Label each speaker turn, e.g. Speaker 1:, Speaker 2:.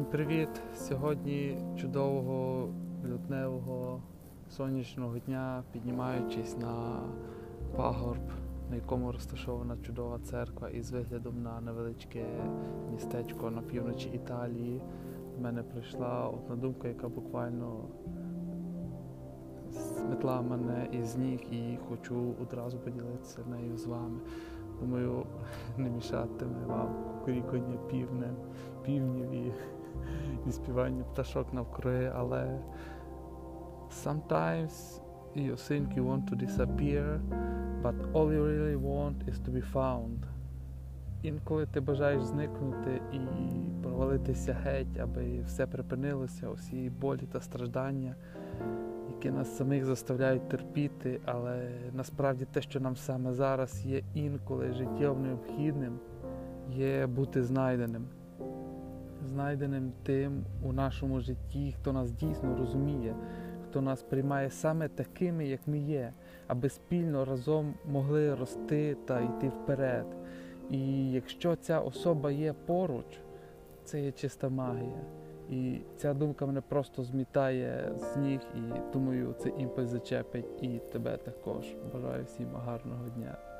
Speaker 1: Привіт! Сьогодні чудового лютневого сонячного дня, піднімаючись на пагорб, на якому розташована чудова церква із виглядом на невеличке містечко на півночі Італії. В мене прийшла одна думка, яка буквально зметла мене із ніг і хочу одразу поділитися нею з вами. Думаю, не мішатиме вам кукурікання півнем, півнів і співання пташок навкруги, але sometimes you think you want to disappear, but all you really want is to be found. Інколи ти бажаєш зникнути і провалитися геть, аби все припинилося, усі болі та страждання, які нас самих заставляють терпіти, але насправді те, що нам саме зараз є інколи життєво необхідним, є бути знайденим. Знайденим тим у нашому житті, хто нас дійсно розуміє, хто нас приймає саме такими, як ми є, аби спільно разом могли рости та йти вперед. І якщо ця особа є поруч, це є чиста магія. І ця думка мене просто змітає з ніг, і думаю, цей імпульс зачепить і тебе також. Бажаю всім гарного дня.